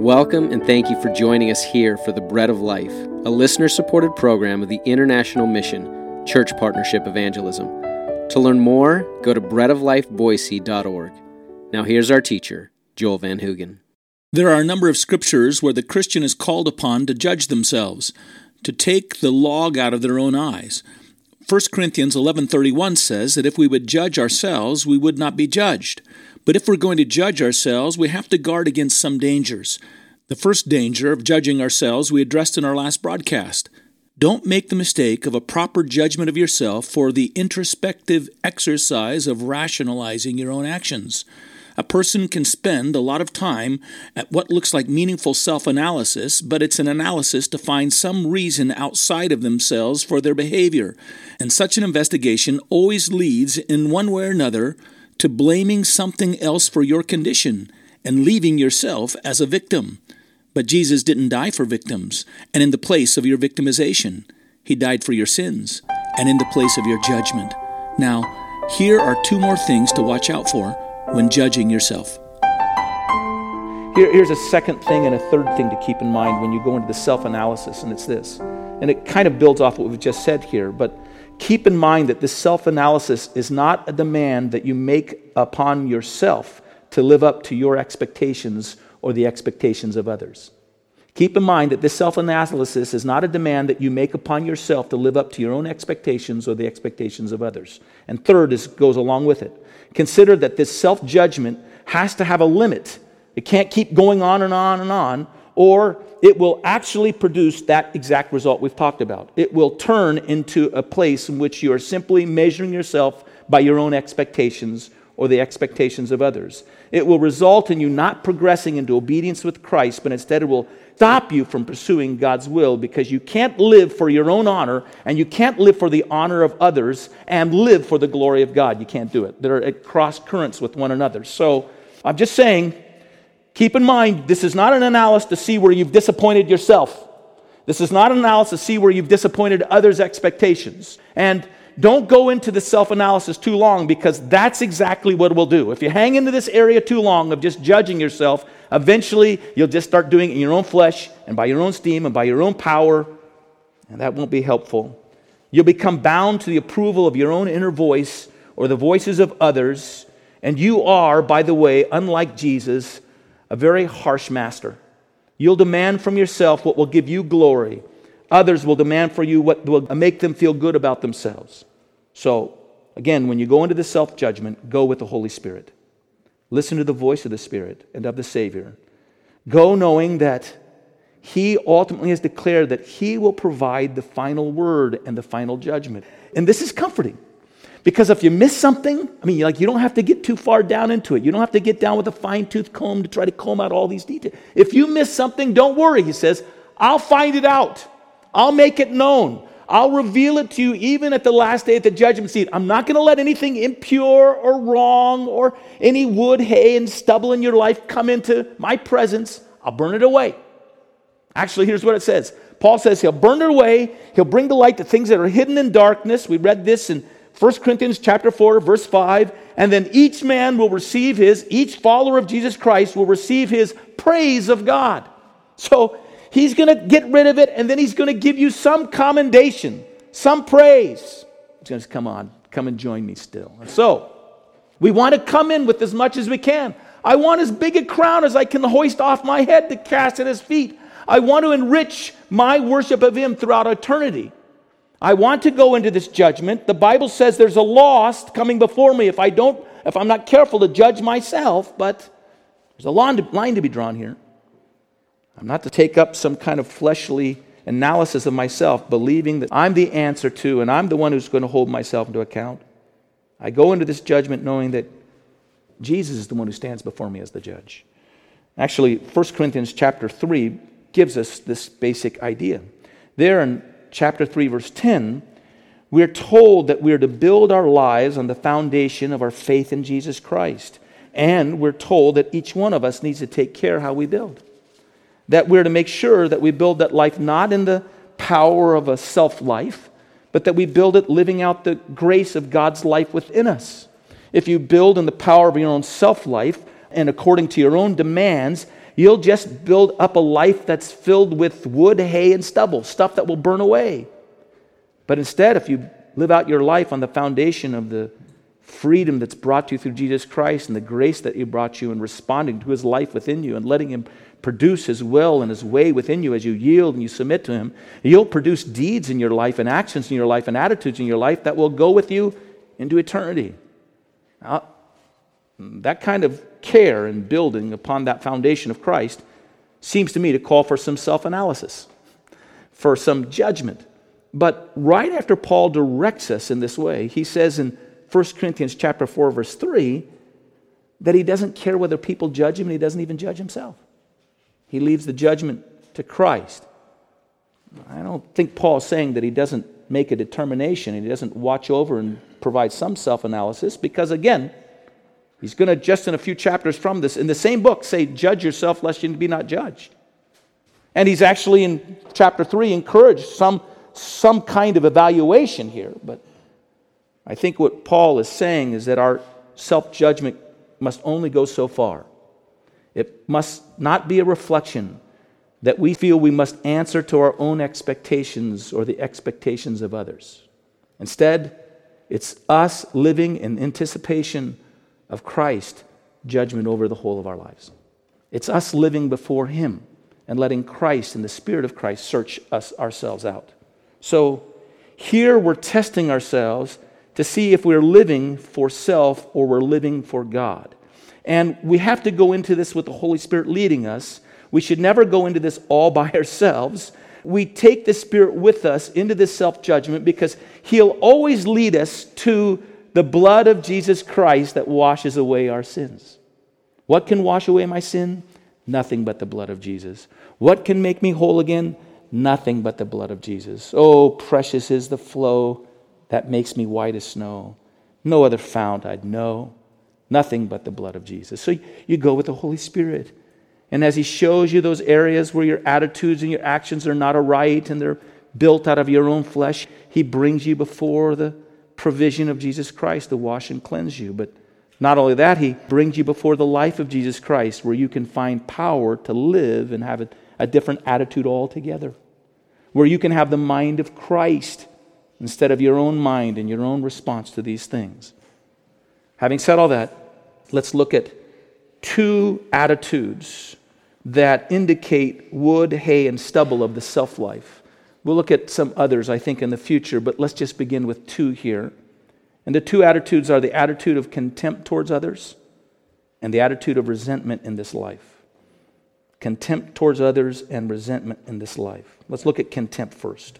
Welcome and thank you for joining us here for the Bread of Life, a listener supported program of the International Mission Church Partnership Evangelism. To learn more, go to breadoflifeboise.org. Now here's our teacher, Joel Van Hoogen. There are a number of scriptures where the Christian is called upon to judge themselves, to take the log out of their own eyes. 1 Corinthians 11:31 says that if we would judge ourselves, we would not be judged. But if we're going to judge ourselves, we have to guard against some dangers. The first danger of judging ourselves we addressed in our last broadcast. Don't make the mistake of a proper judgment of yourself for the introspective exercise of rationalizing your own actions. A person can spend a lot of time at what looks like meaningful self analysis, but it's an analysis to find some reason outside of themselves for their behavior. And such an investigation always leads, in one way or another, to blaming something else for your condition and leaving yourself as a victim. But Jesus didn't die for victims and in the place of your victimization. He died for your sins and in the place of your judgment. Now, here are two more things to watch out for when judging yourself. Here, here's a second thing and a third thing to keep in mind when you go into the self analysis, and it's this. And it kind of builds off what we've just said here, but keep in mind that this self analysis is not a demand that you make upon yourself to live up to your expectations or the expectations of others. Keep in mind that this self analysis is not a demand that you make upon yourself to live up to your own expectations or the expectations of others. And third is, goes along with it. Consider that this self judgment has to have a limit. It can't keep going on and on and on, or it will actually produce that exact result we've talked about. It will turn into a place in which you are simply measuring yourself by your own expectations or the expectations of others. It will result in you not progressing into obedience with Christ, but instead it will stop you from pursuing God's will because you can't live for your own honor and you can't live for the honor of others and live for the glory of God. You can't do it. They're at cross currents with one another. So I'm just saying, keep in mind, this is not an analysis to see where you've disappointed yourself. This is not an analysis to see where you've disappointed others' expectations. And don't go into the self analysis too long because that's exactly what we'll do. If you hang into this area too long of just judging yourself, eventually you'll just start doing it in your own flesh and by your own steam and by your own power, and that won't be helpful. You'll become bound to the approval of your own inner voice or the voices of others, and you are, by the way, unlike Jesus, a very harsh master. You'll demand from yourself what will give you glory. Others will demand for you what will make them feel good about themselves. So, again, when you go into the self judgment, go with the Holy Spirit. Listen to the voice of the Spirit and of the Savior. Go knowing that He ultimately has declared that He will provide the final word and the final judgment. And this is comforting. Because if you miss something, I mean, like you don't have to get too far down into it. You don't have to get down with a fine tooth comb to try to comb out all these details. If you miss something, don't worry. He says, I'll find it out. I'll make it known. I'll reveal it to you even at the last day at the judgment seat. I'm not going to let anything impure or wrong or any wood, hay, and stubble in your life come into my presence. I'll burn it away. Actually, here's what it says Paul says he'll burn it away, he'll bring to light the things that are hidden in darkness. We read this in 1 Corinthians chapter 4, verse 5. And then each man will receive his, each follower of Jesus Christ will receive his praise of God. So He's going to get rid of it, and then He's going to give you some commendation, some praise. He's going to come on, come and join me still. And so, we want to come in with as much as we can. I want as big a crown as I can hoist off my head to cast at His feet. I want to enrich my worship of Him throughout eternity. I want to go into this judgment. The Bible says there's a lost coming before me if I don't, if I'm not careful to judge myself, but there's a line to, line to be drawn here. I'm not to take up some kind of fleshly analysis of myself, believing that I'm the answer to and I'm the one who's going to hold myself into account. I go into this judgment knowing that Jesus is the one who stands before me as the judge. Actually, 1 Corinthians chapter 3 gives us this basic idea. There in chapter 3, verse 10, we're told that we're to build our lives on the foundation of our faith in Jesus Christ. And we're told that each one of us needs to take care how we build that we're to make sure that we build that life not in the power of a self life, but that we build it living out the grace of God's life within us. If you build in the power of your own self life and according to your own demands, You'll just build up a life that's filled with wood, hay, and stubble, stuff that will burn away. But instead, if you live out your life on the foundation of the freedom that's brought to you through Jesus Christ and the grace that He brought you and responding to His life within you and letting Him produce His will and His way within you as you yield and you submit to Him, you'll produce deeds in your life and actions in your life and attitudes in your life that will go with you into eternity. Now, that kind of care and building upon that foundation of Christ seems to me to call for some self analysis, for some judgment. But right after Paul directs us in this way, he says in 1 Corinthians chapter 4 verse 3 that he doesn't care whether people judge him and he doesn't even judge himself. He leaves the judgment to Christ. I don't think Paul's saying that he doesn't make a determination and he doesn't watch over and provide some self-analysis because again, he's going to just in a few chapters from this in the same book say judge yourself lest you be not judged. And he's actually in chapter 3 encouraged some some kind of evaluation here, but I think what Paul is saying is that our self judgment must only go so far. It must not be a reflection that we feel we must answer to our own expectations or the expectations of others. Instead, it's us living in anticipation of Christ's judgment over the whole of our lives. It's us living before Him and letting Christ and the Spirit of Christ search us ourselves out. So here we're testing ourselves to see if we're living for self or we're living for God. And we have to go into this with the Holy Spirit leading us. We should never go into this all by ourselves. We take the Spirit with us into this self judgment because He'll always lead us to the blood of Jesus Christ that washes away our sins. What can wash away my sin? Nothing but the blood of Jesus. What can make me whole again? Nothing but the blood of Jesus. Oh, precious is the flow that makes me white as snow. No other fount I'd know. Nothing but the blood of Jesus. So you go with the Holy Spirit. And as He shows you those areas where your attitudes and your actions are not aright and they're built out of your own flesh, He brings you before the provision of Jesus Christ to wash and cleanse you. But not only that, He brings you before the life of Jesus Christ where you can find power to live and have a, a different attitude altogether. Where you can have the mind of Christ instead of your own mind and your own response to these things. Having said all that, let's look at two attitudes that indicate wood, hay, and stubble of the self life. We'll look at some others, I think, in the future, but let's just begin with two here. And the two attitudes are the attitude of contempt towards others and the attitude of resentment in this life. Contempt towards others and resentment in this life. Let's look at contempt first.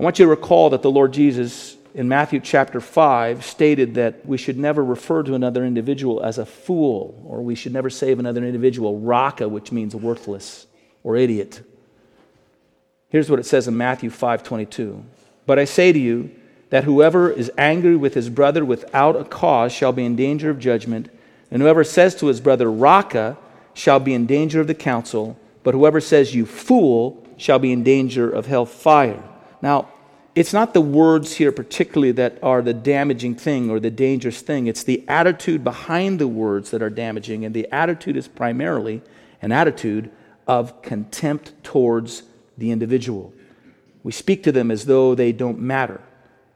I want you to recall that the Lord Jesus in Matthew chapter 5 stated that we should never refer to another individual as a fool, or we should never say another individual, raca, which means worthless or idiot. Here's what it says in Matthew 5:22. But I say to you that whoever is angry with his brother without a cause shall be in danger of judgment, and whoever says to his brother, Raca, shall be in danger of the council, but whoever says, You fool, shall be in danger of hell fire. Now, it's not the words here particularly that are the damaging thing or the dangerous thing. It's the attitude behind the words that are damaging. And the attitude is primarily an attitude of contempt towards the individual. We speak to them as though they don't matter.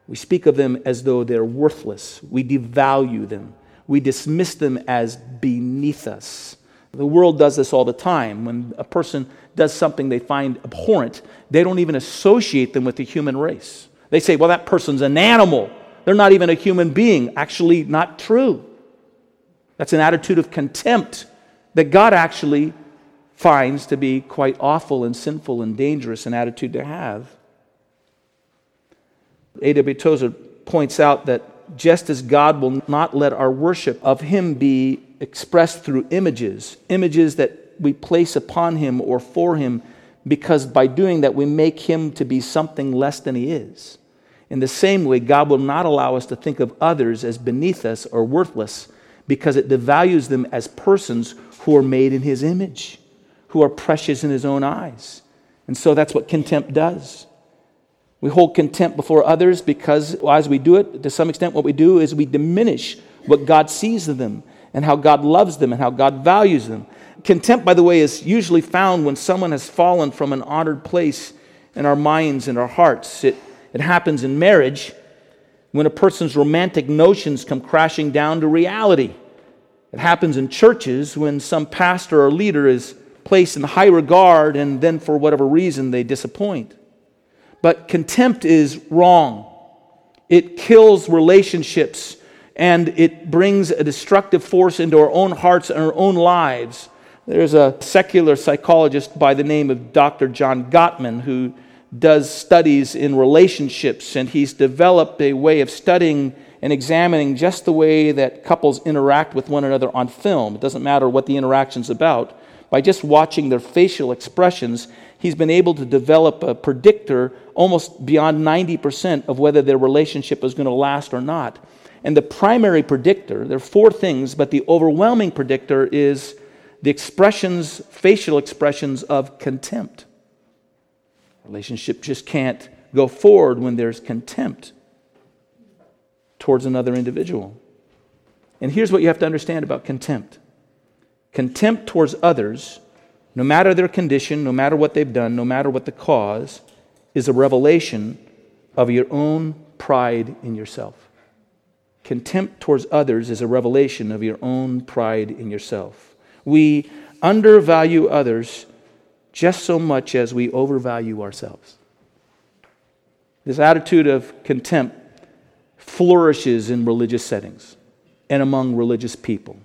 We speak of them as though they're worthless. We devalue them. We dismiss them as beneath us. The world does this all the time. When a person does something they find abhorrent, they don't even associate them with the human race. They say, well, that person's an animal. They're not even a human being. Actually, not true. That's an attitude of contempt that God actually finds to be quite awful and sinful and dangerous an attitude to have. A.W. Tozer points out that just as God will not let our worship of Him be expressed through images, images that we place upon him or for him, because by doing that we make him to be something less than he is. In the same way, God will not allow us to think of others as beneath us or worthless because it devalues them as persons who are made in his image, who are precious in his own eyes. And so that's what contempt does. We hold contempt before others because, well, as we do it, to some extent, what we do is we diminish what God sees of them and how God loves them and how God values them. Contempt, by the way, is usually found when someone has fallen from an honored place in our minds and our hearts. It, it happens in marriage when a person's romantic notions come crashing down to reality. It happens in churches when some pastor or leader is placed in high regard and then, for whatever reason, they disappoint. But contempt is wrong. It kills relationships and it brings a destructive force into our own hearts and our own lives. There's a secular psychologist by the name of Dr. John Gottman who does studies in relationships, and he's developed a way of studying and examining just the way that couples interact with one another on film. It doesn't matter what the interaction's about. By just watching their facial expressions, he's been able to develop a predictor almost beyond 90% of whether their relationship is going to last or not. And the primary predictor, there are four things, but the overwhelming predictor is the expressions, facial expressions of contempt. Relationship just can't go forward when there's contempt towards another individual. And here's what you have to understand about contempt contempt towards others, no matter their condition, no matter what they've done, no matter what the cause, is a revelation of your own pride in yourself. Contempt towards others is a revelation of your own pride in yourself. We undervalue others just so much as we overvalue ourselves. This attitude of contempt flourishes in religious settings and among religious people.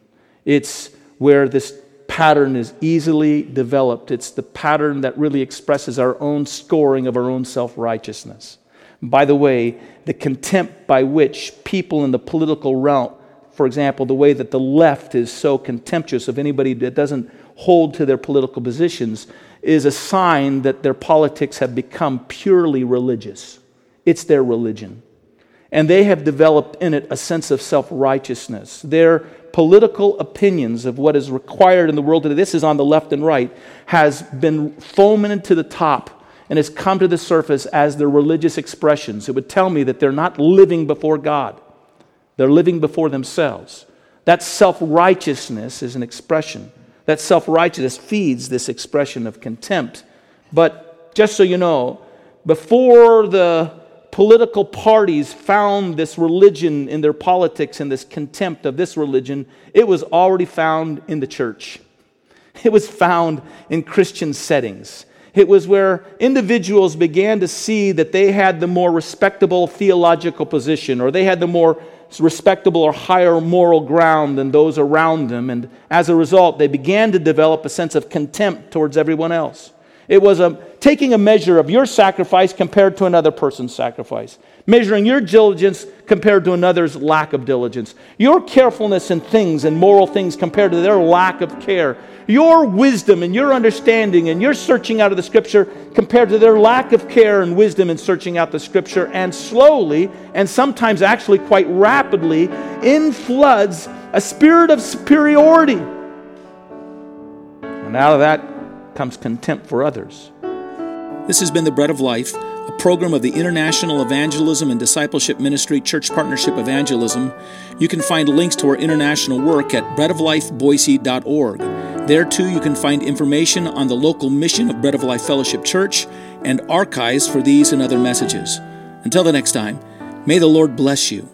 It's where this pattern is easily developed. It's the pattern that really expresses our own scoring of our own self righteousness. By the way, the contempt by which people in the political realm, for example, the way that the left is so contemptuous of anybody that doesn't hold to their political positions, is a sign that their politics have become purely religious. It's their religion. And they have developed in it a sense of self righteousness. Their political opinions of what is required in the world today, this is on the left and right, has been fomented to the top and has come to the surface as their religious expressions. It would tell me that they're not living before God, they're living before themselves. That self righteousness is an expression. That self righteousness feeds this expression of contempt. But just so you know, before the political parties found this religion in their politics and this contempt of this religion, it was already found in the church. It was found in Christian settings. It was where individuals began to see that they had the more respectable theological position or they had the more respectable or higher moral ground than those around them. And as a result, they began to develop a sense of contempt towards everyone else. It was a, taking a measure of your sacrifice compared to another person's sacrifice, measuring your diligence compared to another's lack of diligence, your carefulness in things and moral things compared to their lack of care, your wisdom and your understanding and your searching out of the scripture compared to their lack of care and wisdom in searching out the scripture, and slowly, and sometimes actually quite rapidly, in floods, a spirit of superiority. And out of that comes contempt for others. This has been The Bread of Life, a program of the International Evangelism and Discipleship Ministry Church Partnership Evangelism. You can find links to our international work at breadoflifeboise.org. There, too, you can find information on the local mission of Bread of Life Fellowship Church and archives for these and other messages. Until the next time, may the Lord bless you